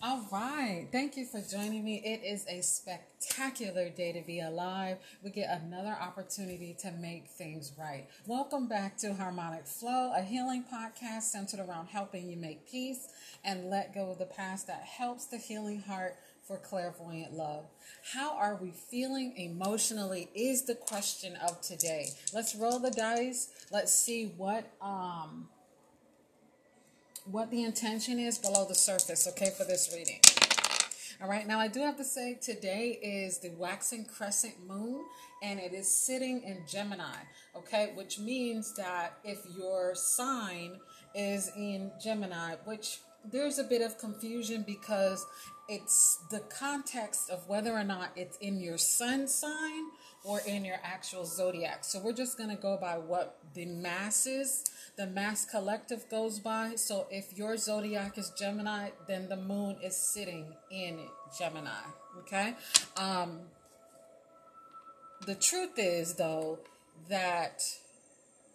All right. Thank you for joining me. It is a spectacular day to be alive. We get another opportunity to make things right. Welcome back to Harmonic Flow, a healing podcast centered around helping you make peace and let go of the past that helps the healing heart for clairvoyant love. How are we feeling emotionally is the question of today. Let's roll the dice. Let's see what um what the intention is below the surface, okay, for this reading. All right, now I do have to say today is the waxing crescent moon and it is sitting in Gemini, okay, which means that if your sign is in Gemini, which there's a bit of confusion because it's the context of whether or not it's in your sun sign or in your actual zodiac. So we're just going to go by what the masses, the mass collective goes by. So if your zodiac is Gemini, then the moon is sitting in Gemini. Okay. Um, the truth is, though, that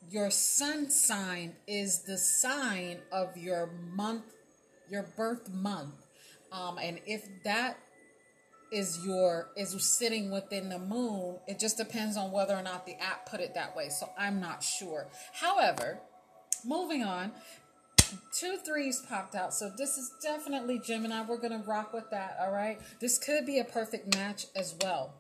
your sun sign is the sign of your month, your birth month. Um, and if that is your is sitting within the moon. It just depends on whether or not the app put it that way. So I'm not sure. However, moving on, two threes popped out. So this is definitely Gemini. We're gonna rock with that. All right. This could be a perfect match as well.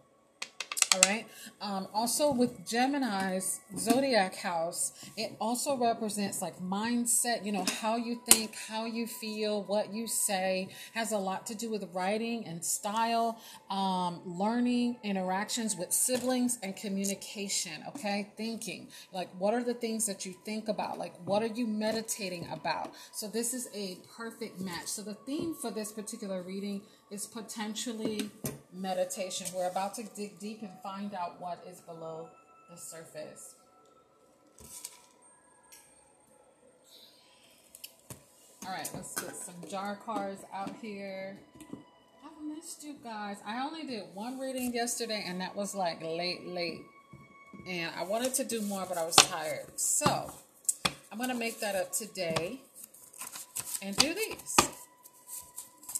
All right. Um, also, with Gemini's zodiac house, it also represents like mindset, you know, how you think, how you feel, what you say, has a lot to do with writing and style, um, learning, interactions with siblings, and communication. Okay. Thinking. Like, what are the things that you think about? Like, what are you meditating about? So, this is a perfect match. So, the theme for this particular reading is potentially meditation. We're about to dig deep and find out what is below the surface. All right, let's get some jar cards out here. I've missed you guys. I only did one reading yesterday, and that was like late, late. And I wanted to do more, but I was tired. So I'm going to make that up today and do these.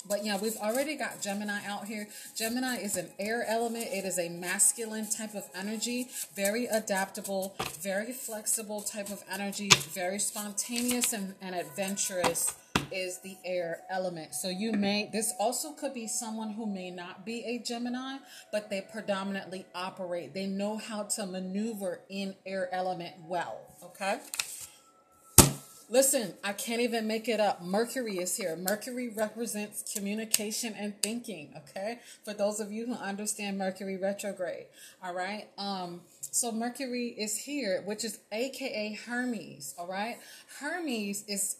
But yeah, we've already got Gemini out here. Gemini is an air element. It is a masculine type of energy, very adaptable, very flexible type of energy, very spontaneous and, and adventurous is the air element. So you may, this also could be someone who may not be a Gemini, but they predominantly operate. They know how to maneuver in air element well. Okay. Listen, I can't even make it up. Mercury is here. Mercury represents communication and thinking, okay? For those of you who understand Mercury retrograde, all right? Um so Mercury is here, which is aka Hermes, all right? Hermes is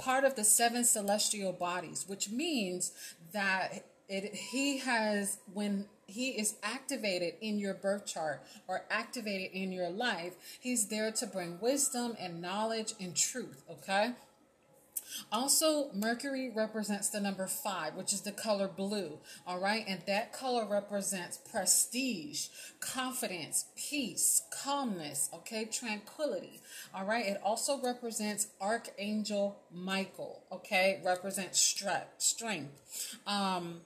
part of the seven celestial bodies, which means that it he has when he is activated in your birth chart or activated in your life, he's there to bring wisdom and knowledge and truth, okay? Also, Mercury represents the number five, which is the color blue. All right. And that color represents prestige, confidence, peace, calmness, okay, tranquility. All right. It also represents Archangel Michael, okay, represents strength, strength. Um,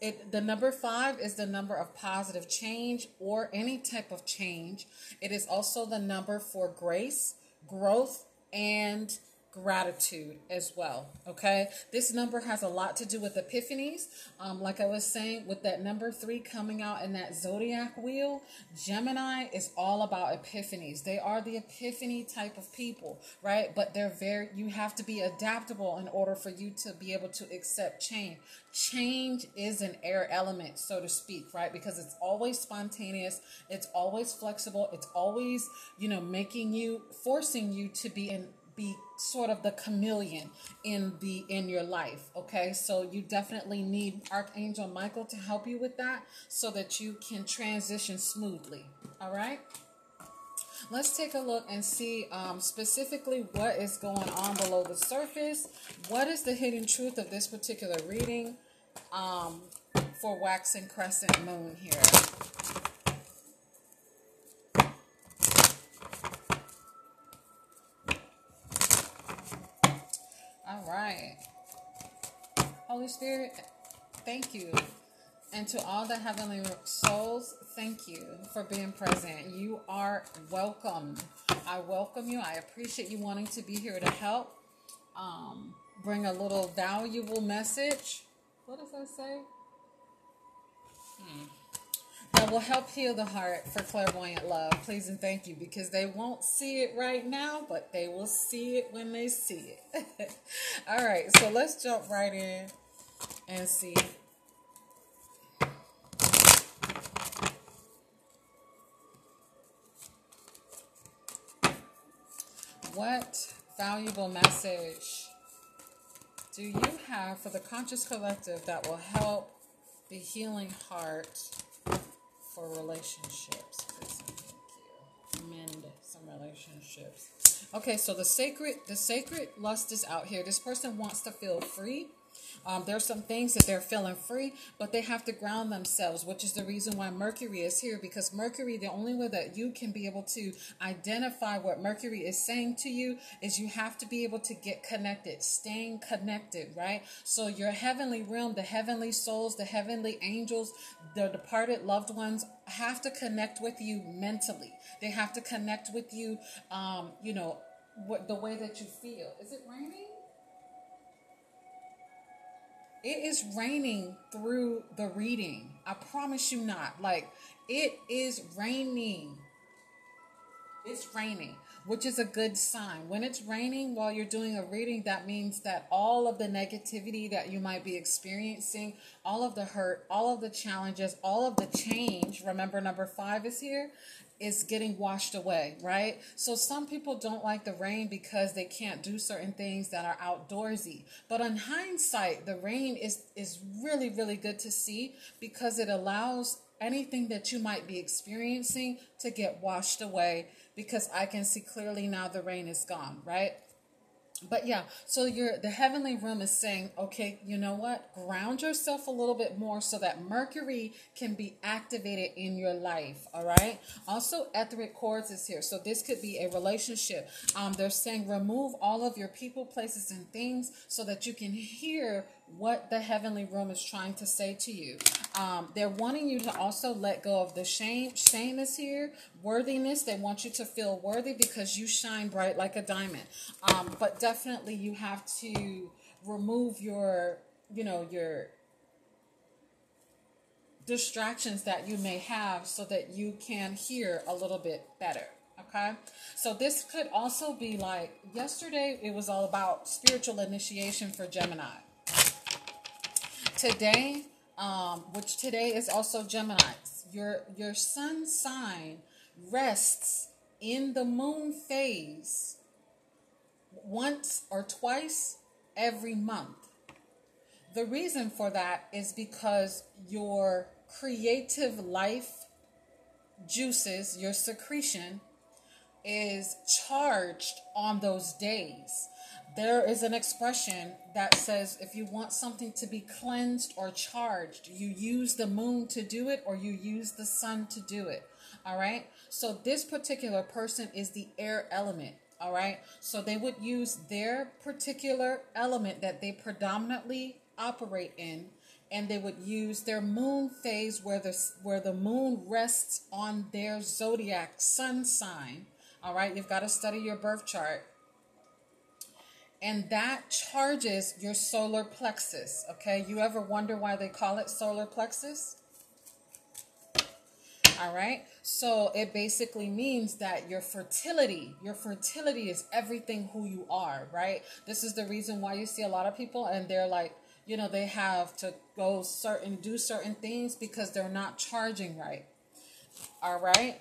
it, the number five is the number of positive change or any type of change. It is also the number for grace, growth, and gratitude as well. Okay, this number has a lot to do with epiphanies. Um, like I was saying, with that number three coming out in that zodiac wheel, Gemini is all about epiphanies. They are the epiphany type of people, right? But they're very, you have to be adaptable in order for you to be able to accept change. Change is an air element, so to speak, right? Because it's always spontaneous, it's always flexible, it's always, you know, making you, forcing you to be in be sort of the chameleon in the in your life okay? So you definitely need archangel michael to help you with that so that you can transition smoothly all right? Let's take a look and see um, specifically what is going on below the surface. What is the hidden truth of this particular reading um, for waxing crescent moon here right. Holy Spirit, thank you. And to all the heavenly souls, thank you for being present. You are welcome. I welcome you. I appreciate you wanting to be here to help um, bring a little valuable message. What does that say? Hmm. Will help heal the heart for clairvoyant love. Please and thank you because they won't see it right now, but they will see it when they see it. All right, so let's jump right in and see What valuable message do you have for the conscious collective that will help the healing heart for relationships? Mend some relationships. Okay, so the sacred the sacred lust is out here. This person wants to feel free um, there's some things that they're feeling free, but they have to ground themselves, which is the reason why Mercury is here. Because Mercury, the only way that you can be able to identify what Mercury is saying to you is you have to be able to get connected, staying connected, right? So your heavenly realm, the heavenly souls, the heavenly angels, the departed loved ones have to connect with you mentally. They have to connect with you, um, you know, what the way that you feel. Is it raining? It is raining through the reading. I promise you not. Like, it is raining. It's raining, which is a good sign. When it's raining while you're doing a reading, that means that all of the negativity that you might be experiencing, all of the hurt, all of the challenges, all of the change, remember number five is here, is getting washed away, right? So some people don't like the rain because they can't do certain things that are outdoorsy. But on hindsight, the rain is is really really good to see because it allows anything that you might be experiencing to get washed away because I can see clearly now the rain is gone, right? But yeah so your the heavenly realm is saying okay you know what? Ground yourself a little bit more so that mercury can be activated in your life all right? Also etheric cords is here so this could be a relationship. Um, they're saying remove all of your people places and things so that you can hear what the heavenly realm is trying to say to you. Um, they're wanting you to also let go of the shame. Shame is here. Worthiness. They want you to feel worthy because you shine bright like a diamond. Um, but definitely you have to remove your, you know, your distractions that you may have so that you can hear a little bit better. Okay. So this could also be like yesterday, it was all about spiritual initiation for Gemini today, um, which today is also Gemini's. your your sun sign rests in the moon phase once or twice every month. The reason for that is because your creative life juices, your secretion, is charged on those days there is an expression that says if you want something to be cleansed or charged, you use the moon to do it or you use the sun to do it. All right. So this particular person is the air element. All right. So they would use their particular element that they predominantly operate in and they would use their moon phase where the where the moon rests on their zodiac sun sign. All right, you've got to study your birth chart and that charges your solar plexus. Okay, you ever wonder why they call it solar plexus? All right, so it basically means that your fertility, your fertility is everything who you are, right? This is the reason why you see a lot of people and they're like, you know, they have to go certain, do certain things because they're not charging right. All right.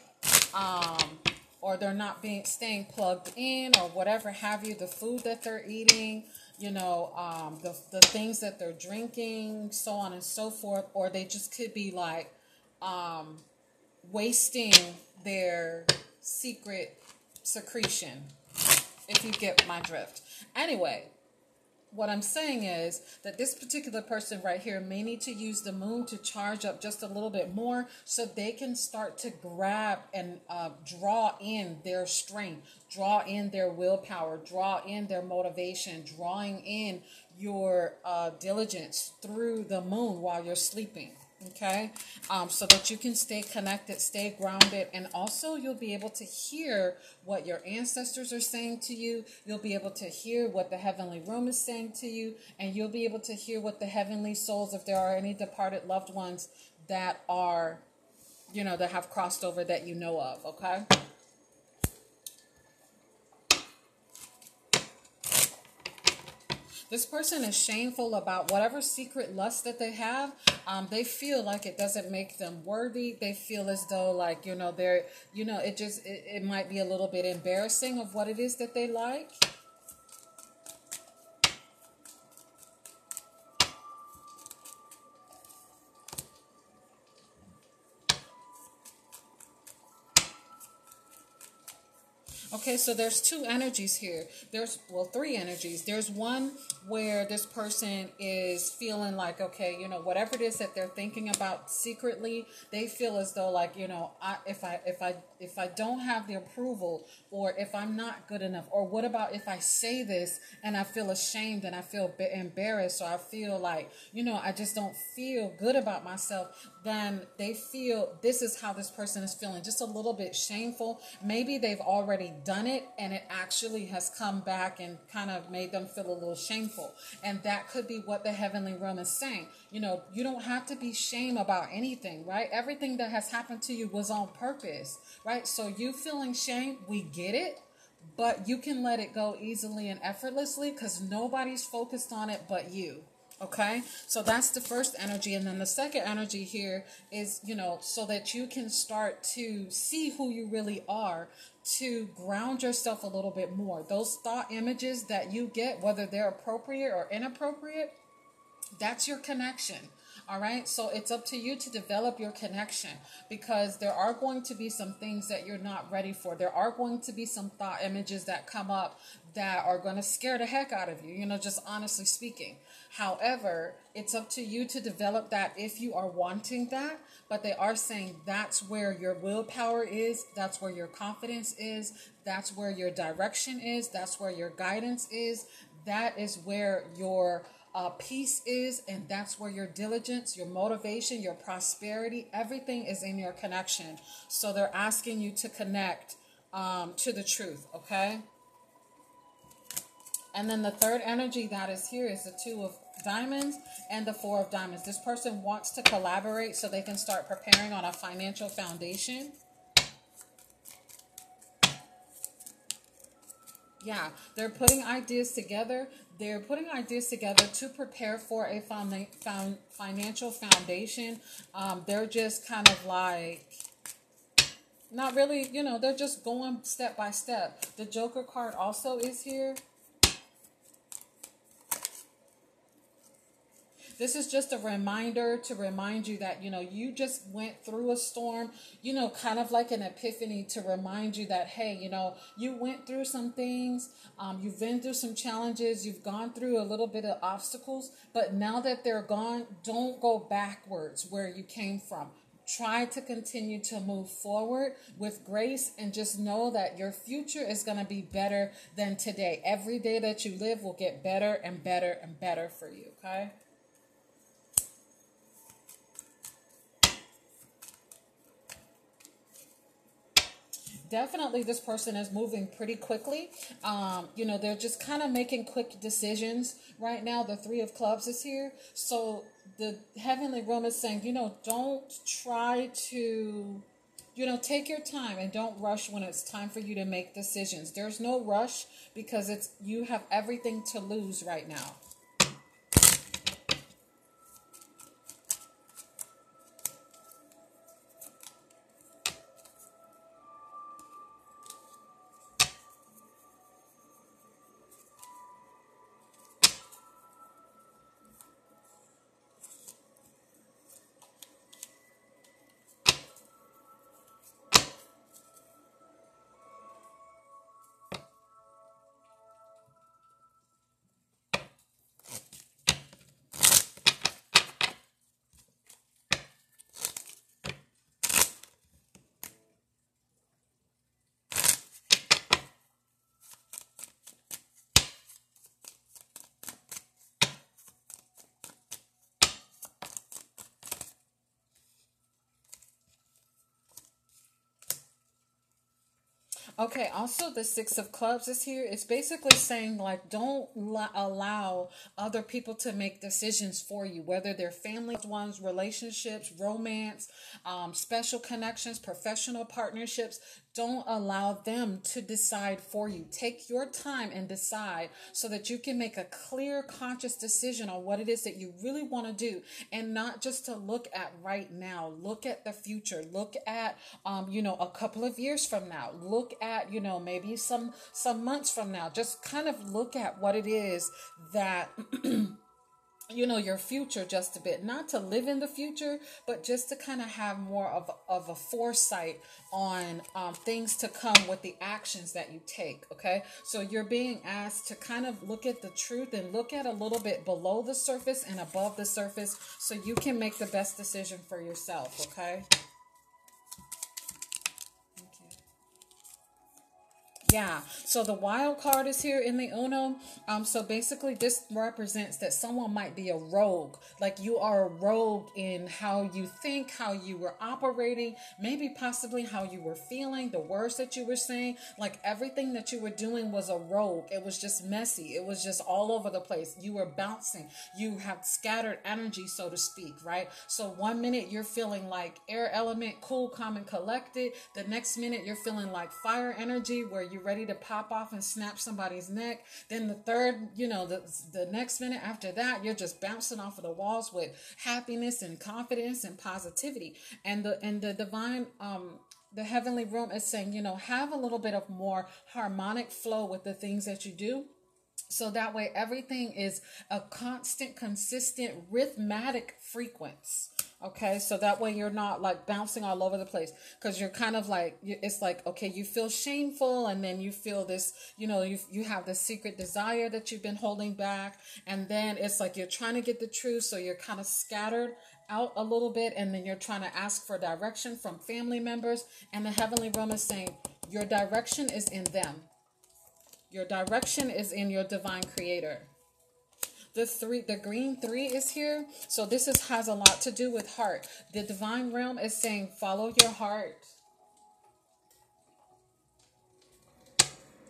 Um, or they're not being staying plugged in or whatever have you the food that they're eating you know um, the, the things that they're drinking so on and so forth or they just could be like um, wasting their secret secretion if you get my drift. Anyway what I'm saying is that this particular person right here may need to use the moon to charge up just a little bit more so they can start to grab and uh, draw in their strength, draw in their willpower, draw in their motivation, drawing in your uh, diligence through the moon while you're sleeping okay? Um, so that you can stay connected stay grounded and also you'll be able to hear what your ancestors are saying to you. You'll be able to hear what the heavenly room is saying to you and you'll be able to hear what the heavenly souls if there are any departed loved ones that are you know that have crossed over that you know of okay this person is shameful about whatever secret lust that they have. Um, they feel like it doesn't make them worthy. They feel as though like you know they're you know it just it, it might be a little bit embarrassing of what it is that they like Okay, so there's two energies here. There's, well, three energies. There's one where this person is feeling like, okay, you know, whatever it is that they're thinking about secretly, they feel as though like, you know, I, if I, if I, if I don't have the approval or if I'm not good enough, or what about if I say this and I feel ashamed and I feel embarrassed or I feel like, you know, I just don't feel good about myself, then they feel this is how this person is feeling, just a little bit shameful. Maybe they've already done it and it actually has come back and kind of made them feel a little shameful. And that could be what the heavenly realm is saying. You know, you don't have to be shame about anything, right? Everything that has happened to you was on purpose, right? So you feeling shame, we get it but you can let it go easily and effortlessly because nobody's focused on it but you. Okay, so that's the first energy, and then the second energy here is you know, so that you can start to see who you really are, to ground yourself a little bit more. Those thought images that you get, whether they're appropriate or inappropriate, that's your connection. All right. So it's up to you to develop your connection because there are going to be some things that you're not ready for. There are going to be some thought images that come up that are going to scare the heck out of you, you know, just honestly speaking. However, it's up to you to develop that if you are wanting that. But they are saying that's where your willpower is, that's where your confidence is, that's where your direction is, that's where your guidance is, that is where your uh, peace is, and that's where your diligence, your motivation, your prosperity, everything is in your connection. So they're asking you to connect um, to the truth, okay? And then the third energy that is here is the two of diamonds and the four of diamonds. This person wants to collaborate so they can start preparing on a financial foundation. Yeah, they're putting ideas together. They're putting ideas together to prepare for a financial foundation. Um, they're just kind of like not really, you know, they're just going step by step. The Joker card also is here. This is just a reminder to remind you that, you know, you just went through a storm, you know, kind of like an epiphany to remind you that, hey, you know, you went through some things, um, you've been through some challenges, you've gone through a little bit of obstacles, but now that they're gone, don't go backwards where you came from try to continue to move forward with grace and just know that your future is going to be better than today. Every day that you live will get better and better and better for you, okay? Definitely this person is moving pretty quickly. Um, you know, they're just kind of making quick decisions right now. The Three of Clubs is here. So the Heavenly Realm is saying, you know, don't try to, you know, take your time and don't rush when it's time for you to make decisions. There's no rush because it's you have everything to lose right now. Okay, also the Six of Clubs is here. It's basically saying, like, don't allow other people to make decisions for you, whether they're family ones, relationships, romance, um, special connections, professional partnerships. Don't allow them to decide for you. Take your time and decide so that you can make a clear, conscious decision on what it is that you really want to do and not just to look at right now. Look at the future. Look at, um, you know, a couple of years from now. Look at you know maybe some some months from now just kind of look at what it is that you know your future just a bit. Not to live in the future but just to kind of have more of, of a foresight on um, things to come with the actions that you take okay? So you're being asked to kind of look at the truth and look at a little bit below the surface and above the surface so you can make the best decision for yourself okay Yeah. So the wild card is here in the Uno. Um, so basically, this represents that someone might be a rogue. Like you are a rogue in how you think, how you were operating, maybe possibly how you were feeling, the words that you were saying. Like everything that you were doing was a rogue. It was just messy. It was just all over the place. You were bouncing. You have scattered energy, so to speak, right? So one minute you're feeling like air element, cool, calm, and collected. The next minute you're feeling like fire energy, where you ready to pop off and snap somebody's neck. Then the third, you know, the, the next minute after that, you're just bouncing off of the walls with happiness and confidence and positivity. And the and the divine um the heavenly realm is saying, you know, have a little bit of more harmonic flow with the things that you do so that way everything is a constant consistent rhythmic frequency okay so that way you're not like bouncing all over the place. Because you're kind of like it's like okay you feel shameful and then you feel this you know you, you have this secret desire that you've been holding back and then it's like you're trying to get the truth so you're kind of scattered out a little bit and then you're trying to ask for direction from family members and the heavenly realm is saying your direction is in them. Your direction is in your divine creator the three the green three is here. So this is has a lot to do with heart. The divine realm is saying follow your heart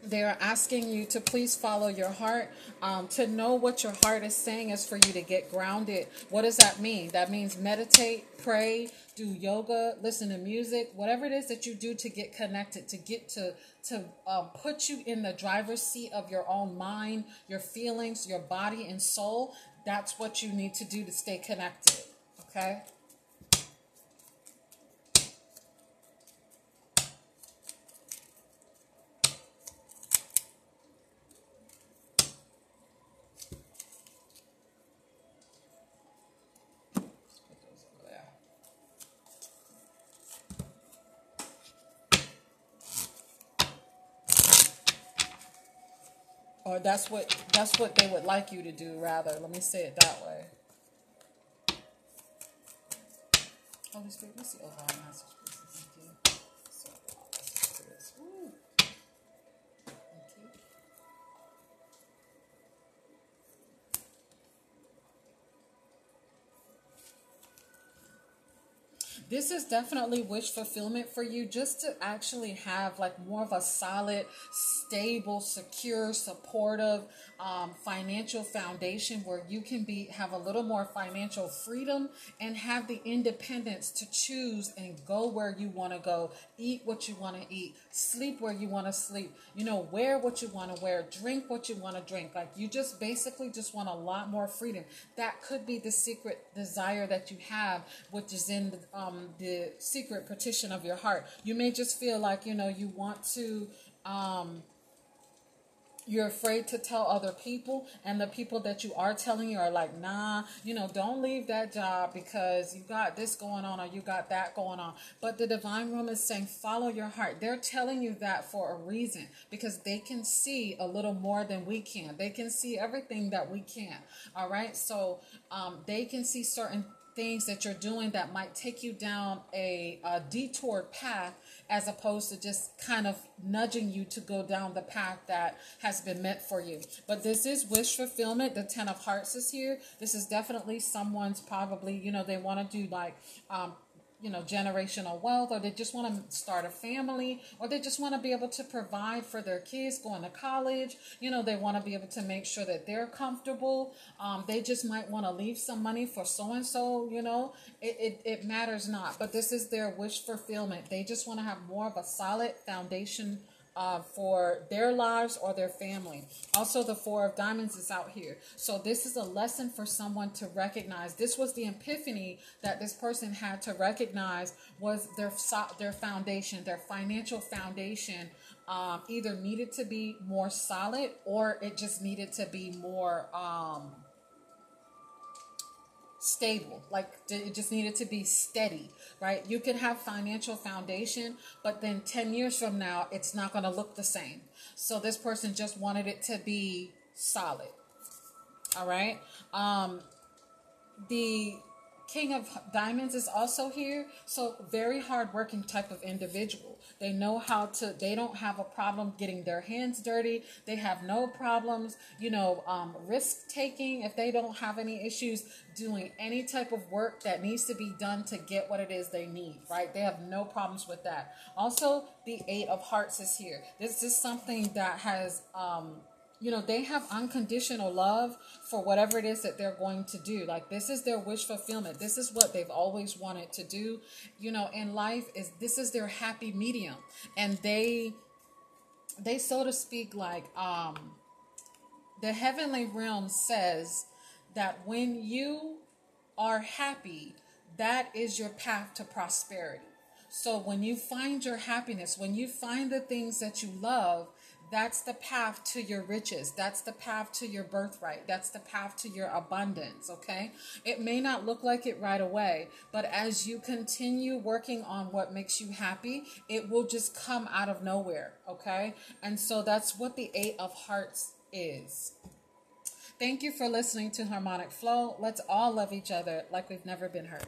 they are asking you to please follow your heart um, to know what your heart is saying is for you to get grounded. What does that mean? That means meditate pray do yoga listen to music whatever it is that you do to get connected to get to to um, put you in the driver's seat of your own mind your feelings your body and soul. That's what you need to do to stay connected okay or that's what that's what they would like you to do rather. Let me say it that way. Holy spirit let's see. Oh, Overall message this is definitely wish fulfillment for you just to actually have like more of a solid stable secure supportive um, financial foundation where you can be have a little more financial freedom and have the independence to choose and go where you want to go eat what you want to eat sleep where you want to sleep you know wear what you want to wear drink what you want to drink. Like you just basically just want a lot more freedom. That could be the secret desire that you have which is in the, um, the secret petition of your heart. You may just feel like you know you want to um, you're afraid to tell other people and the people that you are telling you are like nah you know don't leave that job because you got this going on or you got that going on. But the divine realm is saying follow your heart. They're telling you that for a reason because they can see a little more than we can. They can see everything that we can't all right? So um, they can see certain things that you're doing that might take you down a, a detoured path as opposed to just kind of nudging you to go down the path that has been meant for you. But this is wish fulfillment. The Ten of Hearts is here. This is definitely someone's probably, you know, they want to do like um, you know generational wealth or they just want to start a family or they just want to be able to provide for their kids going to college. You know they want to be able to make sure that they're comfortable. Um, they just might want to leave some money for so and so you know? It, it, it matters not but this is their wish fulfillment. They just want to have more of a solid foundation uh, for their lives or their family. Also, the Four of Diamonds is out here. So, this is a lesson for someone to recognize. This was the epiphany that this person had to recognize was their their foundation, their financial foundation. Um, either needed to be more solid or it just needed to be more um, stable like it just needed to be steady right? You could have financial foundation but then 10 years from now it's not going to look the same. So this person just wanted it to be solid all right? Um the King of Diamonds is also here. So very hardworking type of individual. They know how to. They don't have a problem getting their hands dirty. They have no problems, you know, um, risk taking. If they don't have any issues doing any type of work that needs to be done to get what it is they need, right? They have no problems with that. Also, the Eight of Hearts is here. This is something that has um, you know they have unconditional love for whatever it is that they're going to do. Like this is their wish fulfillment. This is what they've always wanted to do. You know in life is this is their happy medium. And they they so to speak like um the heavenly realm says that when you are happy that is your path to prosperity. So when you find your happiness when you find the things that you love that's the path to your riches. That's the path to your birthright. That's the path to your abundance, okay? It may not look like it right away, but as you continue working on what makes you happy, it will just come out of nowhere, okay? And so that's what the Eight of Hearts is. Thank you for listening to Harmonic Flow. Let's all love each other like we've never been hurt.